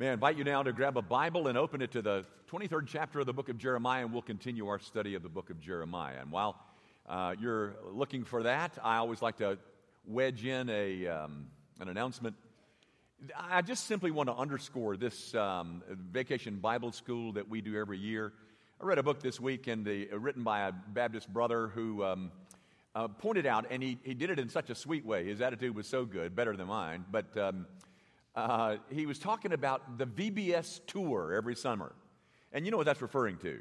May I invite you now to grab a Bible and open it to the 23rd chapter of the book of Jeremiah, and we'll continue our study of the book of Jeremiah. And while uh, you're looking for that, I always like to wedge in a, um, an announcement. I just simply want to underscore this um, vacation Bible school that we do every year. I read a book this week and the, uh, written by a Baptist brother who um, uh, pointed out, and he, he did it in such a sweet way. His attitude was so good, better than mine. But um, uh, he was talking about the VBS tour every summer. And you know what that's referring to?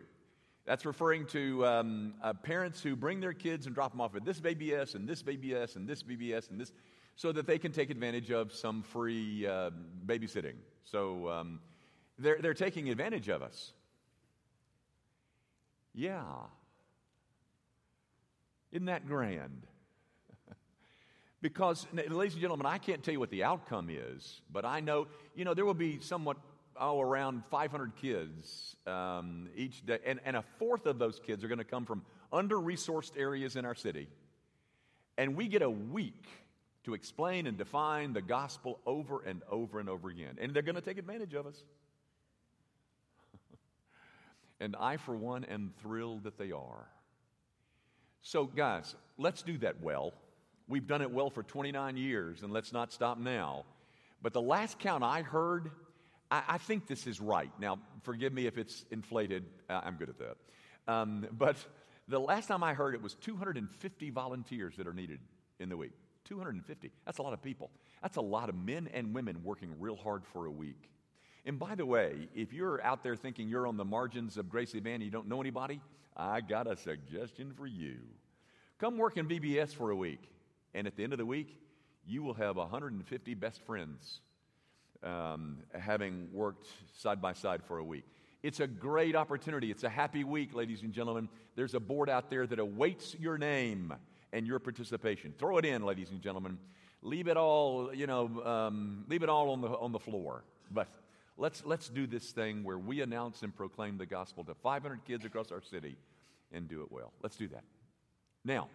That's referring to um, uh, parents who bring their kids and drop them off at this VBS and this VBS and this VBS and this, so that they can take advantage of some free uh, babysitting. So um, they're, they're taking advantage of us. Yeah. Isn't that grand? Because, ladies and gentlemen, I can't tell you what the outcome is, but I know, you know, there will be somewhat, oh, around 500 kids um, each day, and, and a fourth of those kids are going to come from under resourced areas in our city. And we get a week to explain and define the gospel over and over and over again. And they're going to take advantage of us. and I, for one, am thrilled that they are. So, guys, let's do that well. We've done it well for 29 years, and let's not stop now. But the last count I heard, I, I think this is right. Now, forgive me if it's inflated. I'm good at that. Um, but the last time I heard it was 250 volunteers that are needed in the week. 250. That's a lot of people. That's a lot of men and women working real hard for a week. And by the way, if you're out there thinking you're on the margins of Grace Van, and you don't know anybody, I got a suggestion for you. Come work in VBS for a week. And at the end of the week, you will have 150 best friends um, having worked side by side for a week. It's a great opportunity. It's a happy week, ladies and gentlemen. There's a board out there that awaits your name and your participation. Throw it in, ladies and gentlemen. Leave it all, you know, um, leave it all on the, on the floor. But let's, let's do this thing where we announce and proclaim the gospel to 500 kids across our city and do it well. Let's do that. Now,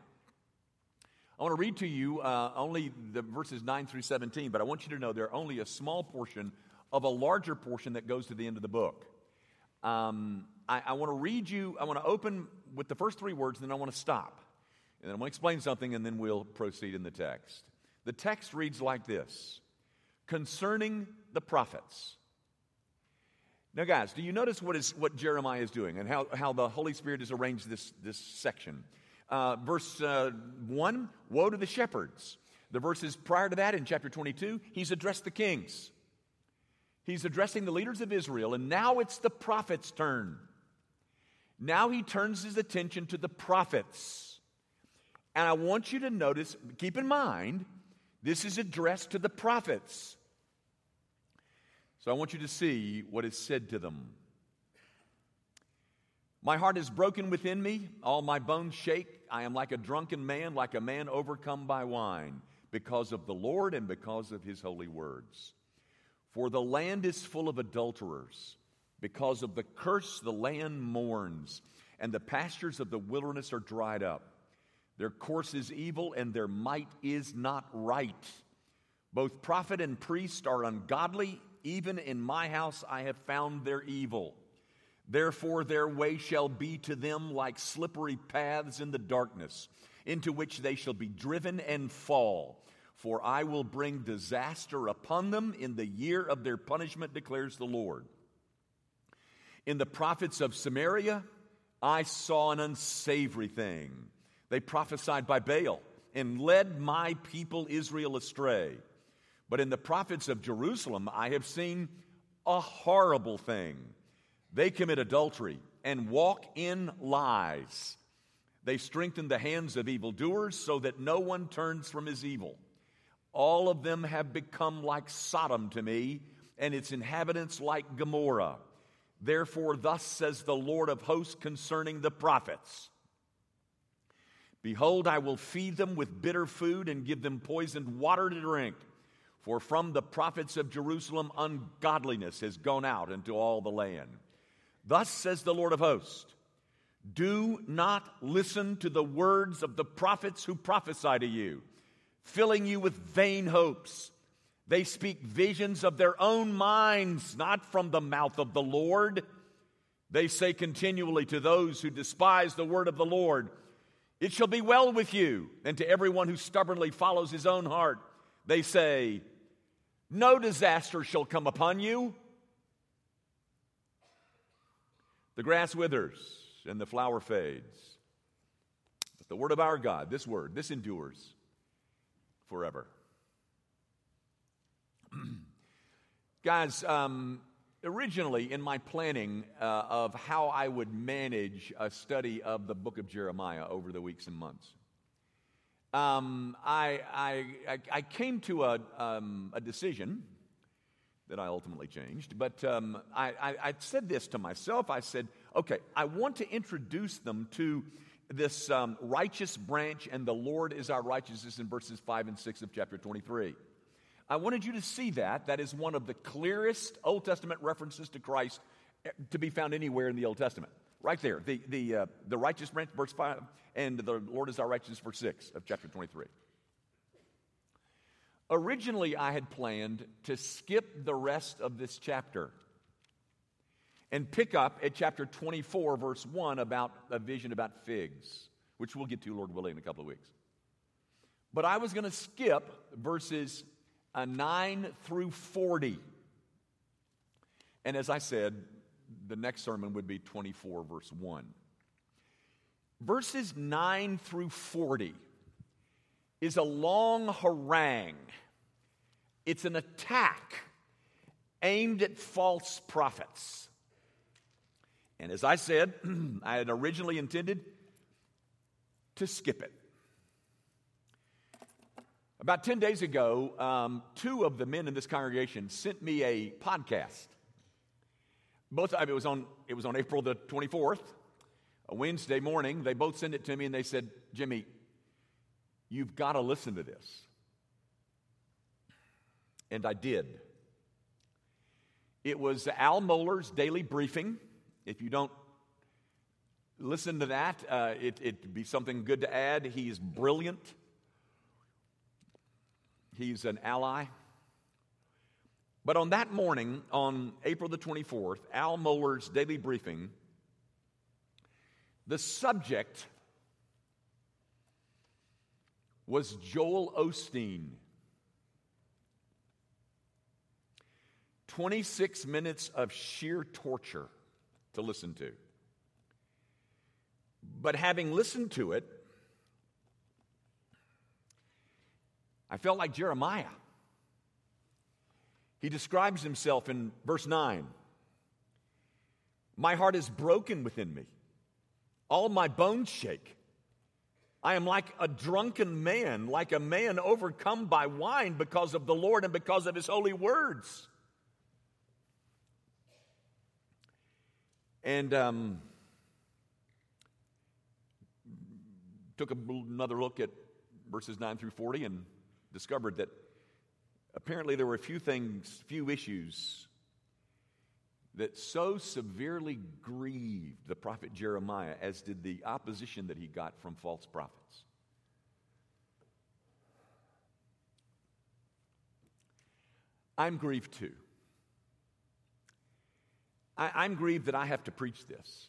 I want to read to you uh, only the verses 9 through 17, but I want you to know they're only a small portion of a larger portion that goes to the end of the book. Um, I, I want to read you, I want to open with the first three words, and then I want to stop. And then I'm going to explain something, and then we'll proceed in the text. The text reads like this Concerning the prophets. Now, guys, do you notice what, is, what Jeremiah is doing and how, how the Holy Spirit has arranged this, this section? Uh, verse uh, 1 Woe to the shepherds. The verses prior to that in chapter 22, he's addressed the kings. He's addressing the leaders of Israel, and now it's the prophet's turn. Now he turns his attention to the prophets. And I want you to notice, keep in mind, this is addressed to the prophets. So I want you to see what is said to them. My heart is broken within me, all my bones shake. I am like a drunken man, like a man overcome by wine, because of the Lord and because of his holy words. For the land is full of adulterers. Because of the curse, the land mourns, and the pastures of the wilderness are dried up. Their course is evil, and their might is not right. Both prophet and priest are ungodly. Even in my house I have found their evil. Therefore, their way shall be to them like slippery paths in the darkness, into which they shall be driven and fall. For I will bring disaster upon them in the year of their punishment, declares the Lord. In the prophets of Samaria, I saw an unsavory thing. They prophesied by Baal and led my people Israel astray. But in the prophets of Jerusalem, I have seen a horrible thing. They commit adultery and walk in lies. They strengthen the hands of evildoers so that no one turns from his evil. All of them have become like Sodom to me, and its inhabitants like Gomorrah. Therefore, thus says the Lord of hosts concerning the prophets Behold, I will feed them with bitter food and give them poisoned water to drink. For from the prophets of Jerusalem, ungodliness has gone out into all the land. Thus says the Lord of hosts Do not listen to the words of the prophets who prophesy to you, filling you with vain hopes. They speak visions of their own minds, not from the mouth of the Lord. They say continually to those who despise the word of the Lord, It shall be well with you. And to everyone who stubbornly follows his own heart, they say, No disaster shall come upon you. The grass withers and the flower fades. But the word of our God, this word, this endures forever. Guys, um, originally in my planning uh, of how I would manage a study of the book of Jeremiah over the weeks and months, um, I, I, I, came to a, um, a, decision that I ultimately changed, but um, I, I, I said this to myself. I said, okay, I want to introduce them to this um, righteous branch, and the Lord is our righteousness in verses 5 and 6 of chapter 23. I wanted you to see that. That is one of the clearest Old Testament references to Christ eh, to be found anywhere in the Old Testament. Right there, the, the, uh, the righteous branch, verse 5, and the Lord is our righteousness, verse 6 of chapter 23. Originally, I had planned to skip the rest of this chapter and pick up at chapter 24, verse 1, about a vision about figs, which we'll get to, Lord willing, in a couple of weeks. But I was going to skip verses uh, 9 through 40. And as I said, the next sermon would be 24, verse 1. Verses 9 through 40 is a long harangue, it's an attack aimed at false prophets. And as I said, I had originally intended to skip it. About 10 days ago, um, two of the men in this congregation sent me a podcast. Both it was on it was on April the 24th, a Wednesday morning. They both sent it to me and they said, "Jimmy, you've got to listen to this." And I did. It was Al Mohler's daily briefing. If you don't listen to that, uh, it, it'd be something good to add. He's brilliant. He's an ally. But on that morning, on April the 24th, Al Mohler's daily briefing, the subject was Joel Osteen. 26 minutes of sheer torture to listen to. But having listened to it, I felt like Jeremiah. He describes himself in verse 9 My heart is broken within me, all my bones shake. I am like a drunken man, like a man overcome by wine because of the Lord and because of his holy words. And um, took another look at verses 9 through 40 and discovered that apparently there were a few things, few issues that so severely grieved the prophet Jeremiah, as did the opposition that he got from false prophets. I'm grieved too. I, am grieved that I have to preach this.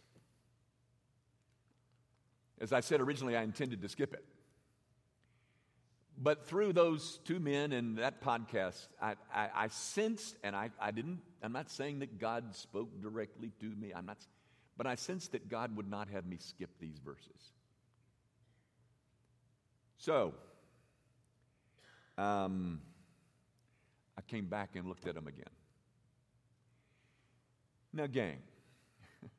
As I said originally, I intended to skip it. But through those two men and that podcast, I, I, I sensed, and I, I didn't, I'm not saying that God spoke directly to me, I'm not, but I sensed that God would not have me skip these verses. So, um, I came back and looked at them again. Now, gang,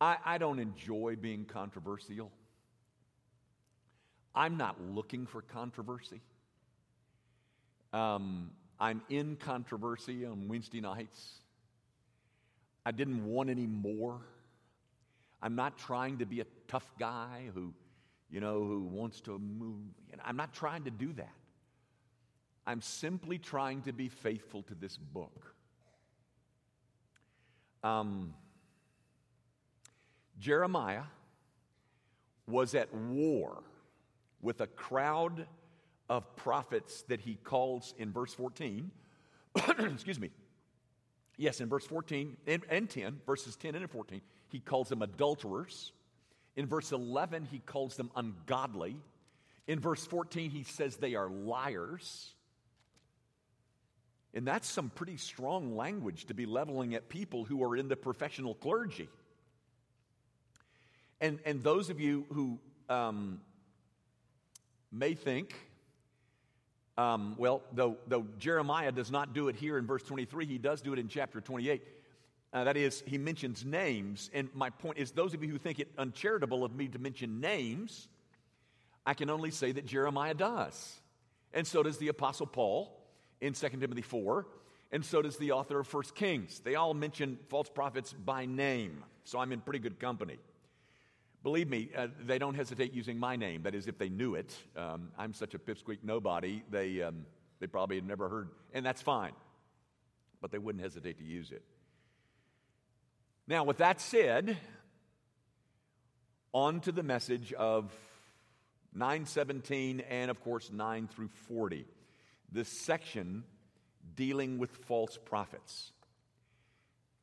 I, I don't enjoy being controversial. I'm not looking for controversy. Um, I'm in controversy on Wednesday nights. I didn't want any more. I'm not trying to be a tough guy who, you know, who wants to move. I'm not trying to do that. I'm simply trying to be faithful to this book. Um, Jeremiah was at war with a crowd of prophets that he calls in verse 14. Excuse me. Yes, in verse 14 and, and 10, verses 10 and 14, he calls them adulterers. In verse 11, he calls them ungodly. In verse 14, he says they are liars. And that's some pretty strong language to be leveling at people who are in the professional clergy. And, and those of you who um, may think, um, well, though, though Jeremiah does not do it here in verse 23, he does do it in chapter 28. Uh, that is, he mentions names. And my point is, those of you who think it uncharitable of me to mention names, I can only say that Jeremiah does. And so does the Apostle Paul in 2 Timothy 4, and so does the author of 1 Kings. They all mention false prophets by name, so I'm in pretty good company. Believe me, uh, they don't hesitate using my name. That is, if they knew it. Um, I'm such a pipsqueak nobody, they, um, they probably had never heard, and that's fine. But they wouldn't hesitate to use it. Now, with that said, on to the message of 917 and, of course, 9 through 40. This section dealing with false prophets.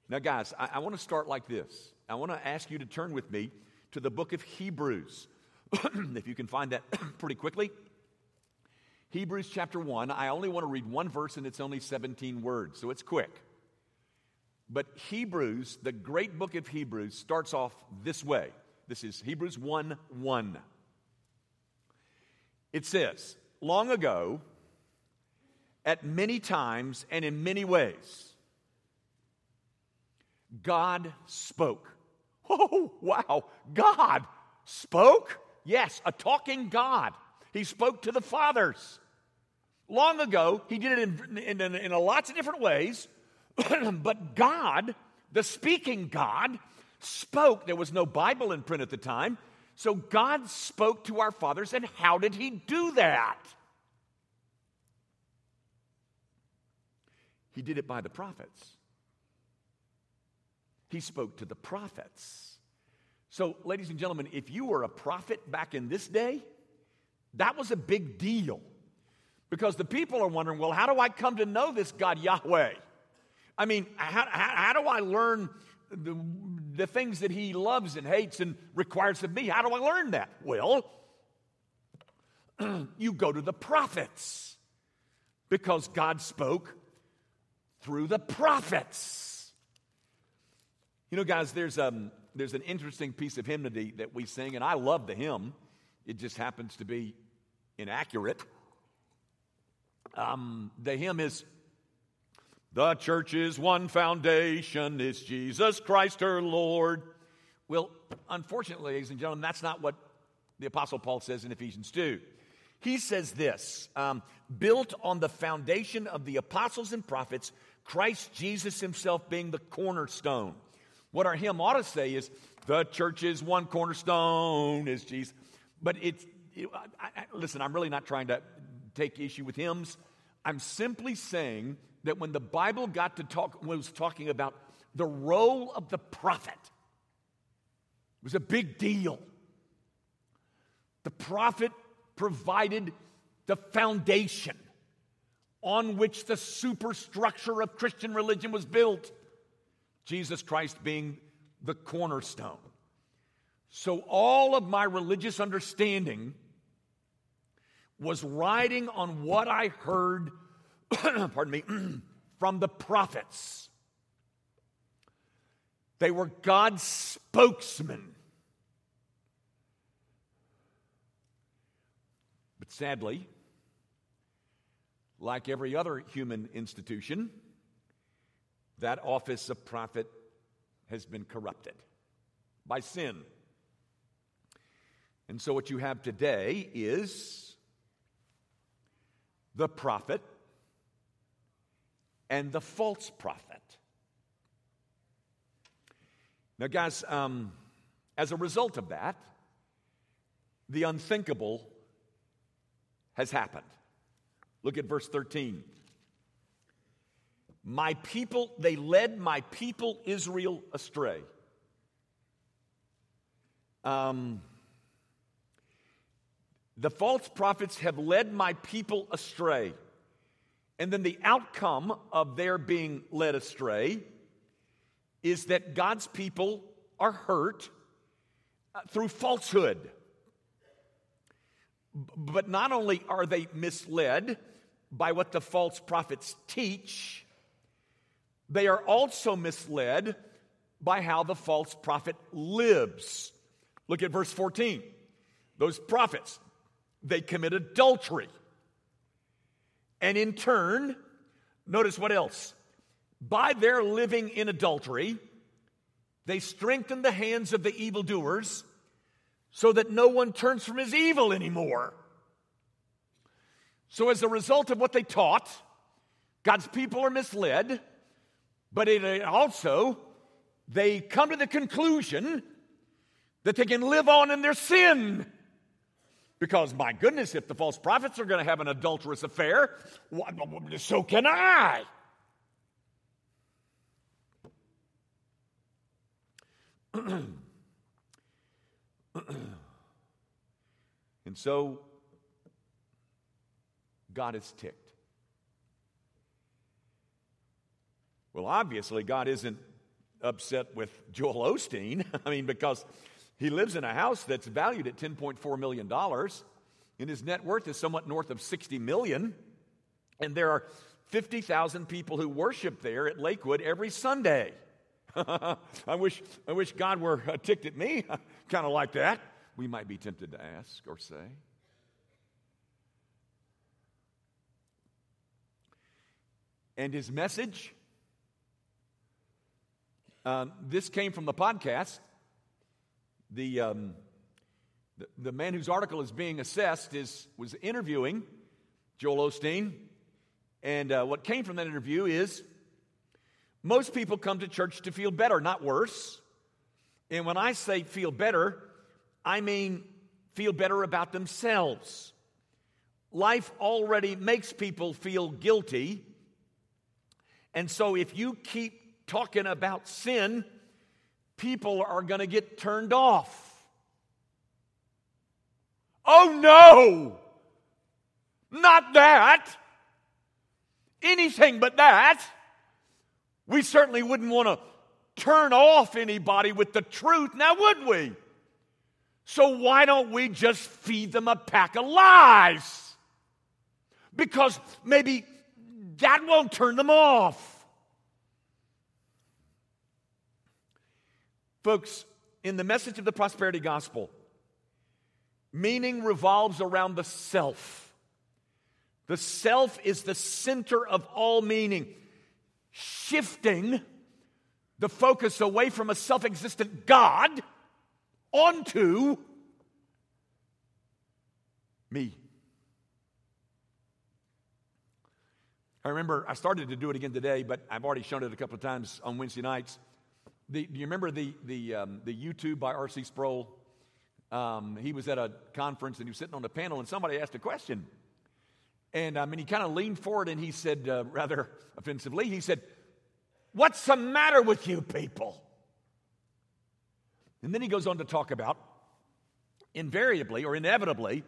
Now, guys, I, I want to start like this. I want to ask you to turn with me to the book of Hebrews. if you can find that pretty quickly. Hebrews chapter 1. I only want to read one verse and it's only 17 words, so it's quick. But Hebrews, the great book of Hebrews, starts off this way. This is Hebrews 1 1. It says, Long ago, at many times and in many ways, God spoke. Oh, wow. God spoke? Yes, a talking God. He spoke to the fathers. Long ago, he did it in, in, in, in lots of different ways, but God, the speaking God, spoke. There was no Bible in print at the time. So God spoke to our fathers, and how did he do that? He did it by the prophets. He spoke to the prophets. So, ladies and gentlemen, if you were a prophet back in this day, that was a big deal. Because the people are wondering, well, how do I come to know this God Yahweh? I mean, how, how, how do I learn the, the things that He loves and hates and requires of me? How do I learn that? Well, you go to the prophets because God spoke through the prophets. You know, guys, there's, um, there's an interesting piece of hymnody that we sing, and I love the hymn. It just happens to be inaccurate. Um, the hymn is The church is one foundation, is Jesus Christ her Lord. Well, unfortunately, ladies and gentlemen, that's not what the Apostle Paul says in Ephesians 2. He says this um, built on the foundation of the apostles and prophets, Christ Jesus himself being the cornerstone. What our hymn ought to say is, the church is one cornerstone, is Jesus. But it's, it, I, I, listen, I'm really not trying to take issue with hymns. I'm simply saying that when the Bible got to talk, was talking about the role of the prophet, it was a big deal. The prophet provided the foundation on which the superstructure of Christian religion was built. Jesus Christ being the cornerstone. So all of my religious understanding was riding on what I heard, pardon me, from the prophets. They were God's spokesmen. But sadly, like every other human institution, that office of prophet has been corrupted by sin. And so, what you have today is the prophet and the false prophet. Now, guys, um, as a result of that, the unthinkable has happened. Look at verse 13. My people, they led my people Israel astray. Um, the false prophets have led my people astray. And then the outcome of their being led astray is that God's people are hurt uh, through falsehood. But not only are they misled by what the false prophets teach, they are also misled by how the false prophet lives. Look at verse 14. Those prophets, they commit adultery. And in turn, notice what else? By their living in adultery, they strengthen the hands of the evildoers so that no one turns from his evil anymore. So, as a result of what they taught, God's people are misled, but it uh, also, they come to the conclusion that they can live on in their sin. Because, my goodness, if the false prophets are going to have an adulterous affair, so can I. and so, God is ticked. Well, obviously, God isn't upset with Joel Osteen. I mean, because he lives in a house that's valued at $10.4 million, and his net worth is somewhat north of 60 million. And there are 50,000 people who worship there at Lakewood every Sunday. I, wish, I wish God were uh, ticked at me, kind of like that. We might be tempted to ask or say. And his message uh, this came from the podcast the, um, the, the, man whose article is being assessed is, was interviewing Joel Osteen. And uh, what came from that interview is most people come to church to feel better, not worse. And when I say feel better, I mean feel better about themselves. Life already makes people feel guilty. And so if you keep talking about sin, people are going to get turned off. Oh no! Not that! Anything but that. We certainly wouldn't want to turn off anybody with the truth, now would we? So why don't we just feed them a pack of lies? Because maybe that won't turn them off. Folks, in the message of the prosperity gospel, meaning revolves around the self. The self is the center of all meaning, shifting the focus away from a self existent God onto me. I remember I started to do it again today, but I've already shown it a couple of times on Wednesday nights. The, do you remember the, the, um, the YouTube by R.C. Sproul? Um, he was at a conference and he was sitting on a panel and somebody asked a question. And, um, mean, he kind of leaned forward and he said, uh, rather offensively, he said, What's the matter with you people? And then he goes on to talk about invariably or inevitably,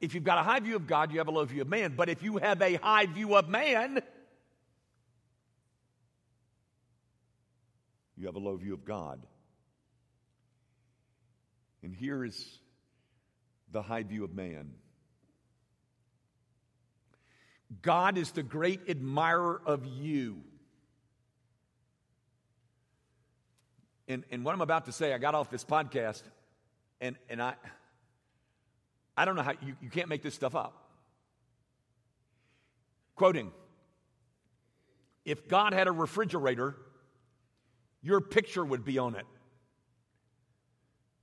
if you've got a high view of God, you have a low view of man. But if you have a high view of man, you have a low view of God. And here is the high view of man. God is the great admirer of you. And, and what I'm about to say, I got off this podcast, and, and I, I don't know how, you, you can't make this stuff up. Quoting If God had a refrigerator, your picture would be on it.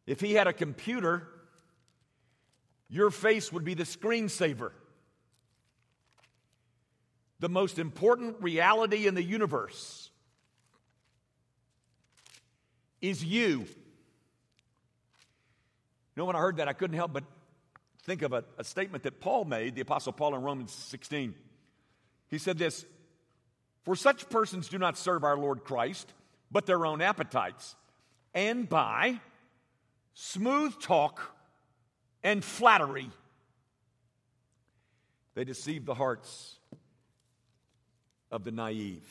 If he had a computer, your face would be the screensaver. The most important reality in the universe is you. You know, when I heard that, I couldn't help but think of a, a statement that Paul made, the Apostle Paul in Romans 16. He said this For such persons do not serve our Lord Christ but their own appetites, and by smooth talk and flattery They deceive the hearts of the naive.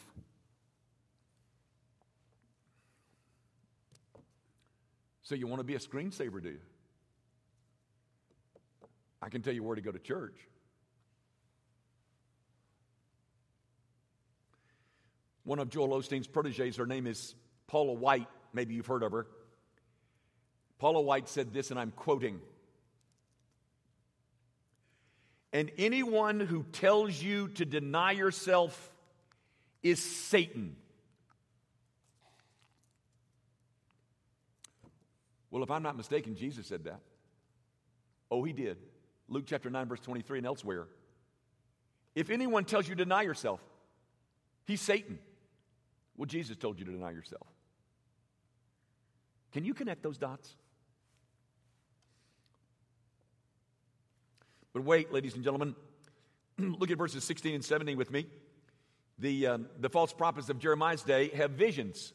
So, you want to be a screensaver, do you? I can tell you where to go to church. One of Joel Osteen's proteges, her name is Paula White. Maybe you've heard of her. Paula White said this, and I'm quoting. And anyone who tells you to deny yourself is Satan. Well, if I'm not mistaken, Jesus said that. Oh, he did. Luke chapter 9, verse 23, and elsewhere. If anyone tells you deny yourself, he's Satan. Well, Jesus told you to deny yourself. Can you connect those dots? But wait, ladies and gentlemen, look at verses 16 and 17 with me. The, um, the false prophets of Jeremiah's day have visions.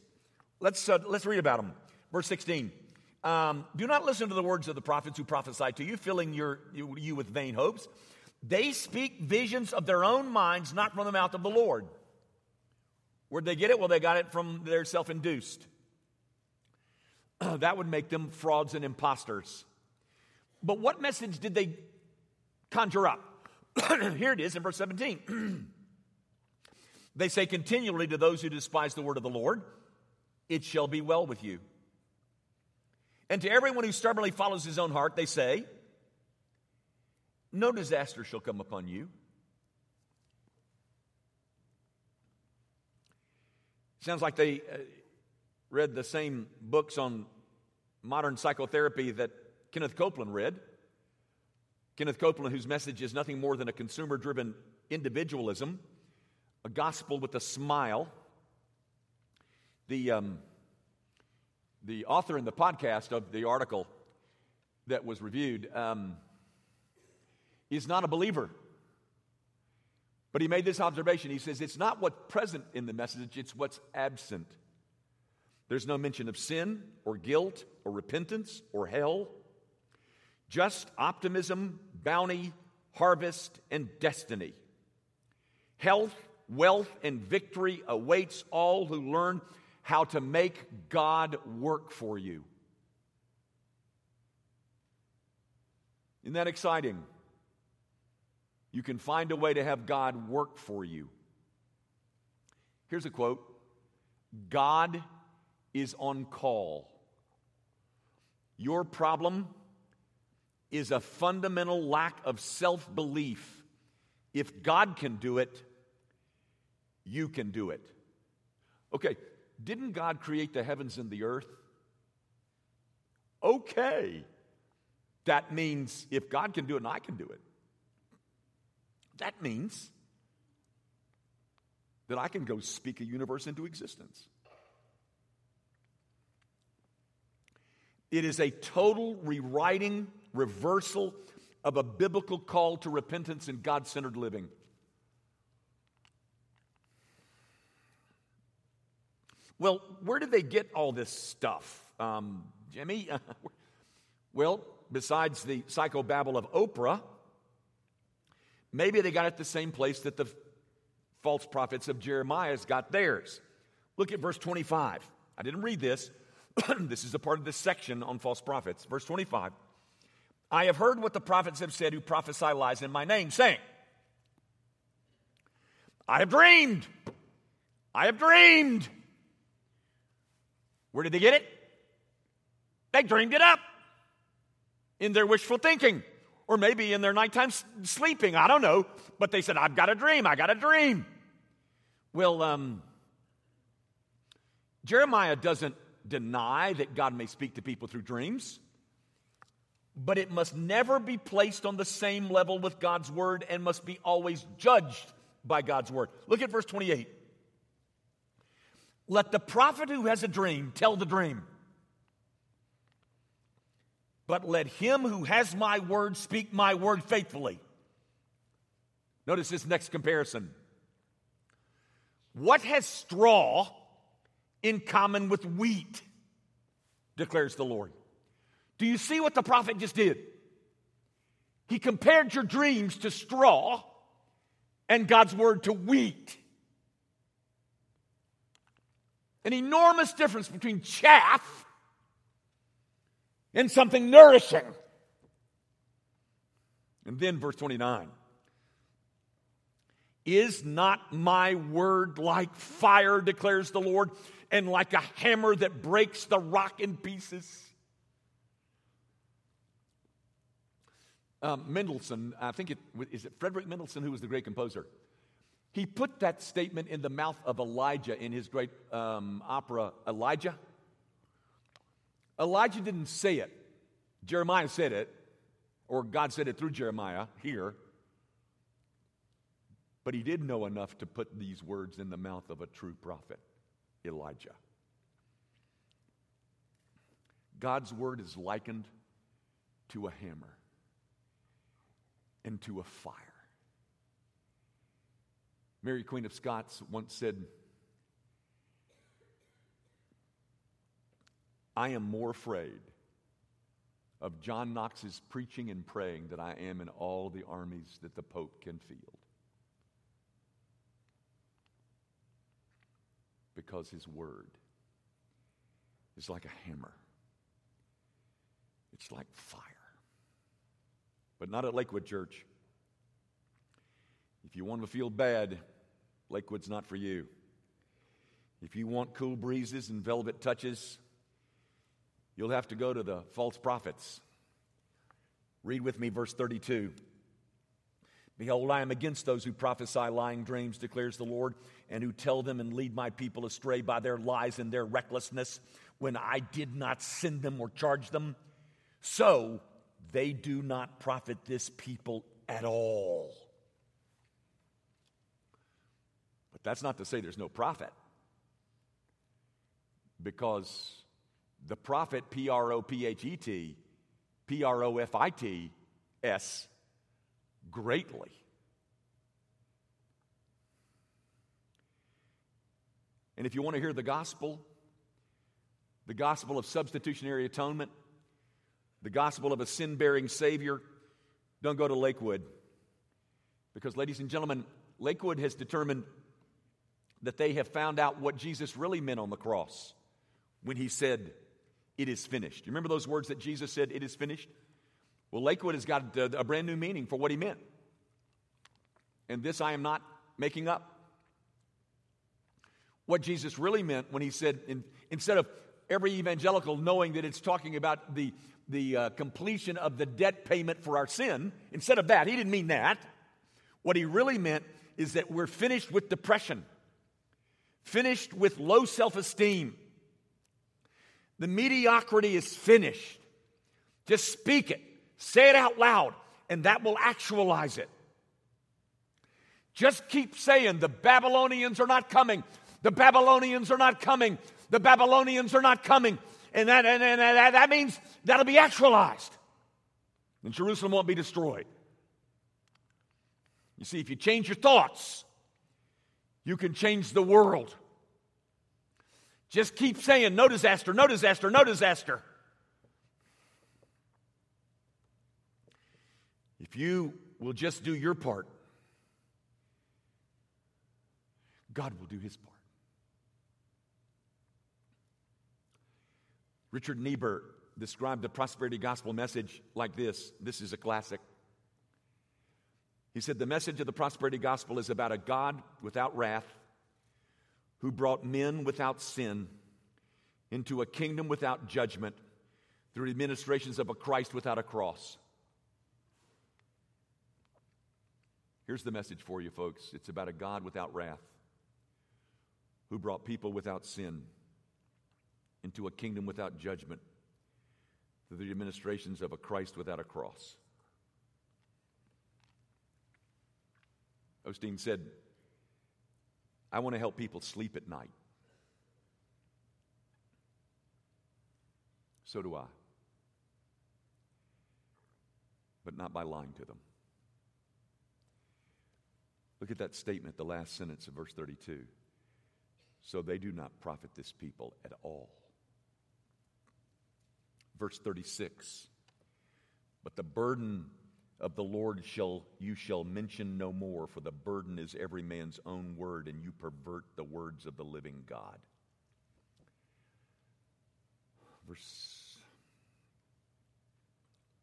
Let's, uh, let's read about them. Verse 16. Um, Do not listen to the words of the prophets who prophesy to you, filling your, you, you with vain hopes. They speak visions of their own minds, not from the mouth of the Lord. Where'd they get it? Well, they got it from their self induced. that would make them frauds and imposters. But what message did they conjure up. Here it is in verse 17. they say continually to those who despise the word of the Lord, It shall be well with you. And to everyone who stubbornly follows his own heart, they say, No disaster shall come upon you. Sounds like they uh, read the same books on modern psychotherapy that Kenneth Copeland read. Kenneth Copeland, whose message is nothing more than a consumer driven individualism, a gospel with a smile. The, um, the author in the podcast of the article that was reviewed um, is not a believer. But he made this observation. He says, It's not what's present in the message, it's what's absent. There's no mention of sin or guilt or repentance or hell just optimism, bounty, harvest, and destiny. Health, wealth, and victory awaits all who learn how to make God work for you. Isn't that exciting? You can find a way to have God work for you. Here's a quote God is on call. Your problem is a fundamental lack of self belief. If God can do it, you can do it. Okay, didn't God create the heavens and the earth? Okay. That means if God can do it and I can do it, that means that I can go speak a universe into existence. It is a total rewriting reversal of a biblical call to repentance and God centered living. Well, where did they get all this stuff, um, Jimmy? well, besides the psychobabble of Oprah, maybe they got it the same place that the false prophets of Jeremiah's got theirs. Look at verse 25. I didn't read this. this is a part of this section on false prophets. Verse 25. I have heard what the prophets have said who prophesy lies in my name, saying, I have dreamed. I have dreamed. Where did they get it? They dreamed it up in their wishful thinking, or maybe in their nighttime sleeping. I don't know. But they said, I've got a dream. I got a dream. Well, um, Jeremiah doesn't deny that God may speak to people through dreams but it must never be placed on the same level with God's word and must be always judged by God's word. Look at verse 28. Let the prophet who has a dream tell the dream. But let him who has my word speak my word faithfully. Notice this next comparison. What has straw in common with wheat? declares the Lord. Do you see what the prophet just did? He compared your dreams to straw and God's word to wheat. An enormous difference between chaff and something nourishing. And then verse 29 Is not my word like fire, declares the Lord, and like a hammer that breaks the rock in pieces? Um, Mendelssohn, I think it is it Frederick Mendelssohn, who was the great composer. He put that statement in the mouth of Elijah in his great um, opera, Elijah. Elijah didn't say it, Jeremiah said it, or God said it through Jeremiah here. But he did know enough to put these words in the mouth of a true prophet, Elijah. God's word is likened to a hammer and to a fire. Mary, Queen of Scots, once said, I am more afraid of John Knox's preaching and praying than I am in all the armies that the Pope can field. Because his word is like a hammer, it's like fire. But not at Lakewood Church. If you want to feel bad, Lakewood's not for you. If you want cool breezes and velvet touches, you'll have to go to the false prophets. Read with me verse 32. Behold, I am against those who prophesy lying dreams, declares the Lord, and who tell them and lead my people astray by their lies and their recklessness when I did not send them or charge them. So they do not profit this people at all. But that's not to say there's no prophet, because the prophet, P R O P H E T, P R O F I T S, greatly. And if you want to hear the gospel, the gospel of substitutionary atonement, the gospel of a sin bearing Savior, don't go to Lakewood. Because, ladies and gentlemen, Lakewood has determined that they have found out what Jesus really meant on the cross when he said, It is finished. You remember those words that Jesus said, It is finished? Well, Lakewood has got a, a brand new meaning for what he meant. And this I am not making up. What Jesus really meant when he said, in, instead of every evangelical knowing that it's talking about the, the uh, completion of the debt payment for our sin, instead of that, he didn't mean that. What he really meant is that we're finished with depression, finished with low self esteem. The mediocrity is finished. Just speak it, say it out loud, and that will actualize it. Just keep saying the Babylonians are not coming. The Babylonians are not coming. The Babylonians are not coming. And that, and, and that, that means that'll be actualized. And Jerusalem won't be destroyed. You see, if you change your thoughts, you can change the world. Just keep saying, no disaster, no disaster, no disaster. If you will just do your part, God will do his part. Richard Niebuhr described the prosperity gospel message like this this is a classic. He said, The message of the prosperity gospel is about a God without wrath who brought men without sin into a kingdom without judgment through the administrations of a Christ without a cross. Here's the message for you, folks it's about a God without wrath who brought people without sin into a kingdom without judgment through the administrations of a Christ without a cross. Osteen said, I want to help people sleep at night. So do I. But not by lying to them. Look at that statement, the last sentence of verse 32. So they do not profit this people at all. Verse 36 But the burden Of the Lord shall you shall mention no more, for the burden is every man's own word, and you pervert the words of the living God. Verse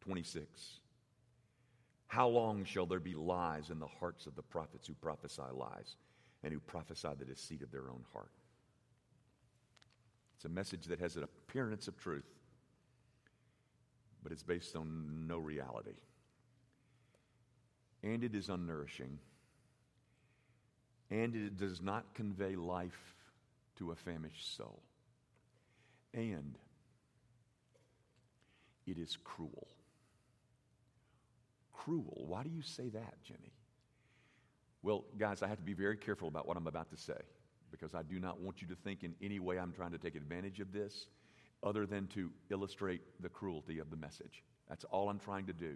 26. How long shall there be lies in the hearts of the prophets who prophesy lies and who prophesy the deceit of their own heart? It's a message that has an appearance of truth, but it's based on no reality. And it is unnourishing. And it does not convey life to a famished soul. And it is cruel. Cruel. Why do you say that, Jenny? Well, guys, I have to be very careful about what I'm about to say because I do not want you to think in any way I'm trying to take advantage of this other than to illustrate the cruelty of the message. That's all I'm trying to do.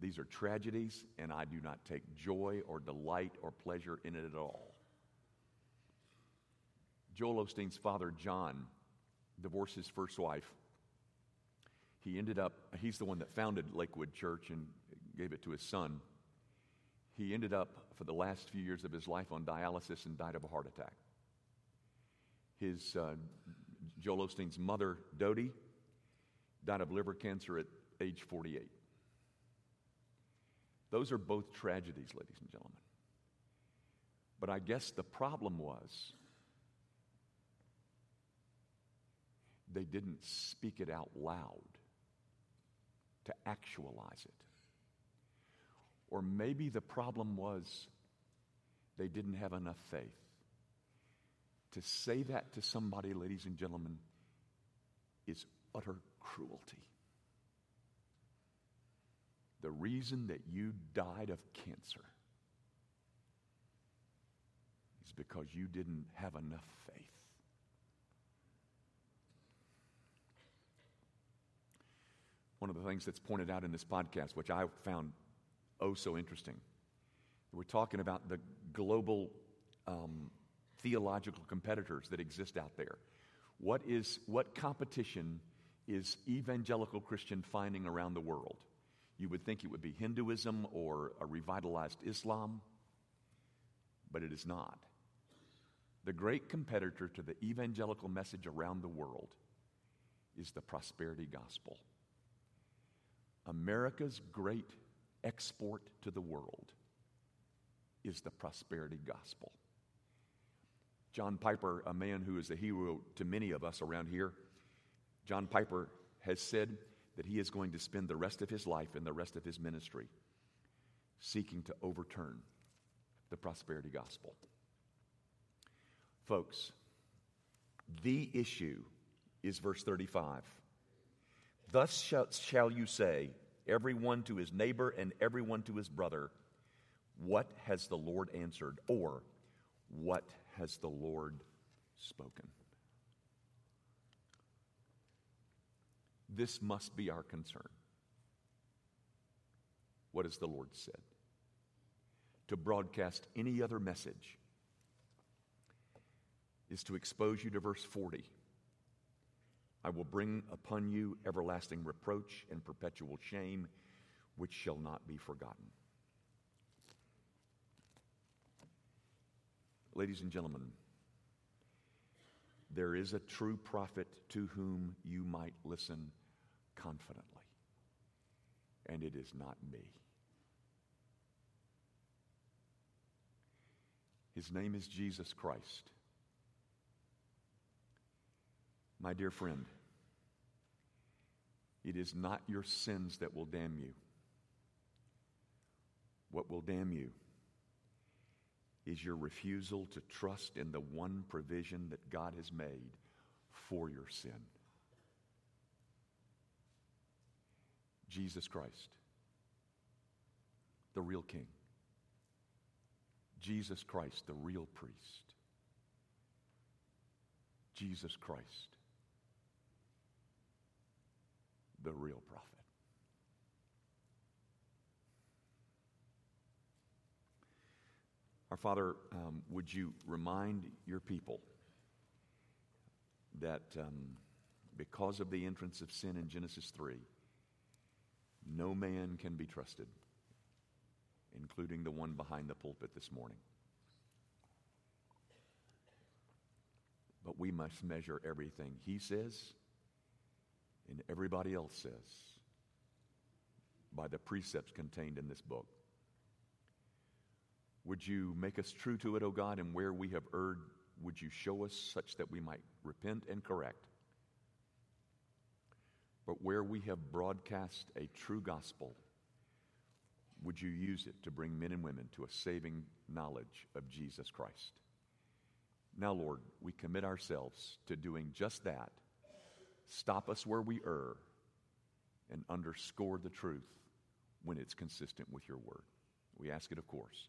These are tragedies, and I do not take joy or delight or pleasure in it at all. Joel Osteen's father, John, divorced his first wife. He ended up, he's the one that founded Lakewood Church and gave it to his son. He ended up, for the last few years of his life, on dialysis and died of a heart attack. His uh, Joel Osteen's mother, Dodie, died of liver cancer at age 48. Those are both tragedies, ladies and gentlemen. But I guess the problem was they didn't speak it out loud to actualize it. Or maybe the problem was they didn't have enough faith. To say that to somebody, ladies and gentlemen, is utter cruelty. The reason that you died of cancer is because you didn't have enough faith. One of the things that's pointed out in this podcast, which I found oh so interesting, we're talking about the global um, theological competitors that exist out there. What is what competition is evangelical Christian finding around the world? You would think it would be Hinduism or a revitalized Islam, but it is not. The great competitor to the evangelical message around the world is the prosperity gospel. America's great export to the world is the prosperity gospel. John Piper, a man who is a hero to many of us around here, John Piper has said that he is going to spend the rest of his life and the rest of his ministry seeking to overturn the prosperity gospel. Folks, the issue is verse 35. Thus shall, shall you say, everyone to his neighbor and everyone to his brother, What has the Lord answered? Or, What has the Lord spoken? This must be our concern. What has the Lord said? To broadcast any other message is to expose you to verse 40. I will bring upon you everlasting reproach and perpetual shame, which shall not be forgotten. Ladies and gentlemen, there is a true prophet to whom you might listen confidently, and it is not me. His name is Jesus Christ. My dear friend, it is not your sins that will damn you. What will damn you is your refusal to trust in the one provision that God has made for your sin Jesus Christ, the real King. Jesus Christ, the real priest. Jesus Christ, the real prophet. Our Father, um, would you remind your people that um, because of the entrance of sin in Genesis 3, no man can be trusted. including the one behind the pulpit this morning. But we must measure everything he says and everybody else says by the precepts contained in this book. Would you make us true to it, O God, and where we have erred, would you show us such that we might repent and correct? But where we have broadcast a true gospel, would you use it to bring men and women to a saving knowledge of Jesus Christ? Now, Lord, we commit ourselves to doing just that. Stop us where we err and underscore the truth when it's consistent with your word. We ask it, of course,